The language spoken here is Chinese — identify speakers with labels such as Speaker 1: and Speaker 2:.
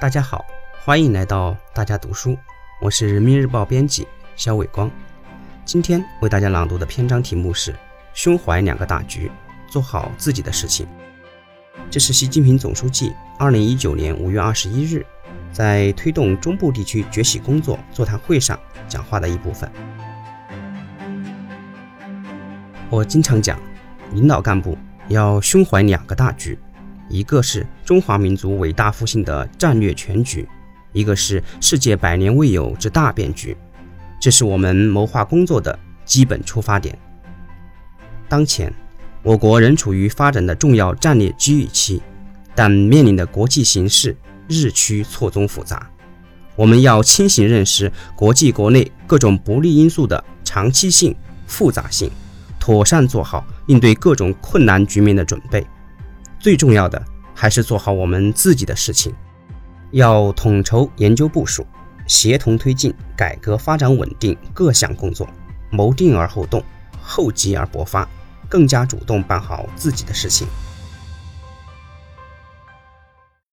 Speaker 1: 大家好，欢迎来到大家读书，我是人民日报编辑肖伟光。今天为大家朗读的篇章题目是“胸怀两个大局，做好自己的事情”。这是习近平总书记二零一九年五月二十一日在推动中部地区崛起工作座谈会上讲话的一部分。我经常讲，领导干部要胸怀两个大局。一个是中华民族伟大复兴的战略全局，一个是世界百年未有之大变局，这是我们谋划工作的基本出发点。当前，我国仍处于发展的重要战略机遇期，但面临的国际形势日趋错综复杂，我们要清醒认识国际国内各种不利因素的长期性、复杂性，妥善做好应对各种困难局面的准备。最重要的还是做好我们自己的事情，要统筹研究部署，协同推进改革发展稳定各项工作，谋定而后动，厚积而薄发，更加主动办好自己的事情。